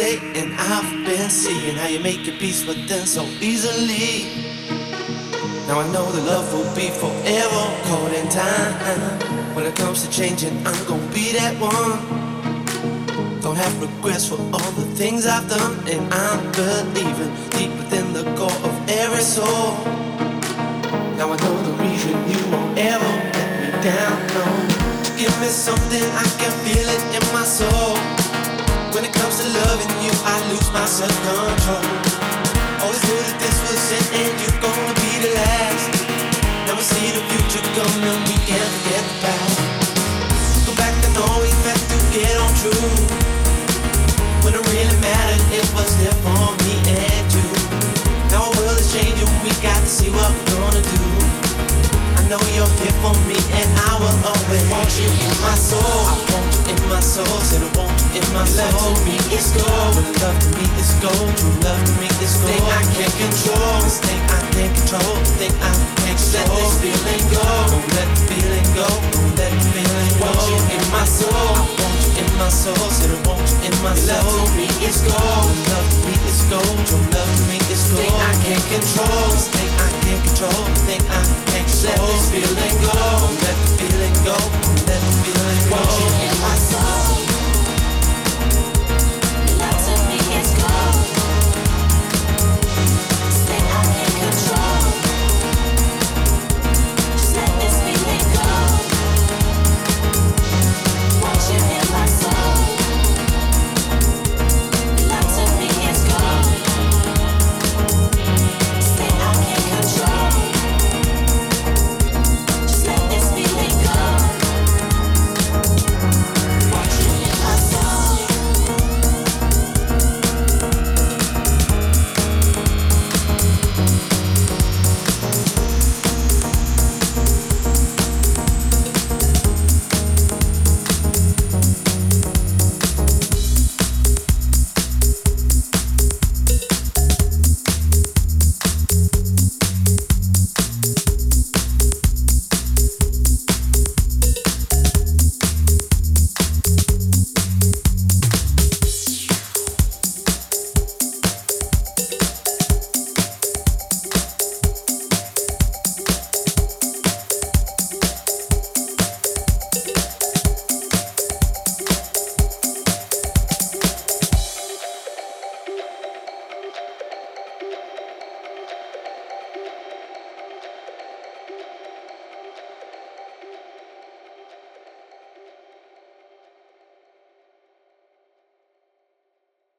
and I've been seeing how you make your peace with them so easily. Now I know the love will be forever caught in time. When it comes to changing, I'm gonna be that one. Don't have regrets for all the things I've done, and I'm believing deep within the core of every soul. Now I know the reason you won't ever let me down. No, give me something I can feel it in my soul. When it comes to loving you, I lose my self control. Always knew that this was it, and you're gonna be the last. Now we see the future coming, we can't forget the past. Go back and know we had to get on true. When it really mattered, it was there for me and you. Now our world is changing, we got to see what we're gonna do. I know you're here for me, and I will always want you in my soul. In my soul, said I want you in my soul. Love to me is gold, when love to me is gold. True love to me is gold. Thing I can't control, this thing I can't control, thing I can't control. Let this feeling go, don't let the feeling go, don't let the feeling go. Want you in my soul, I want you in my soul, said I want you in my soul. Love to me is gold, love to me is gold. True love to me is gold. Thing I can't control, this thing I can't control, thing I can't control. Let this feeling go whoa.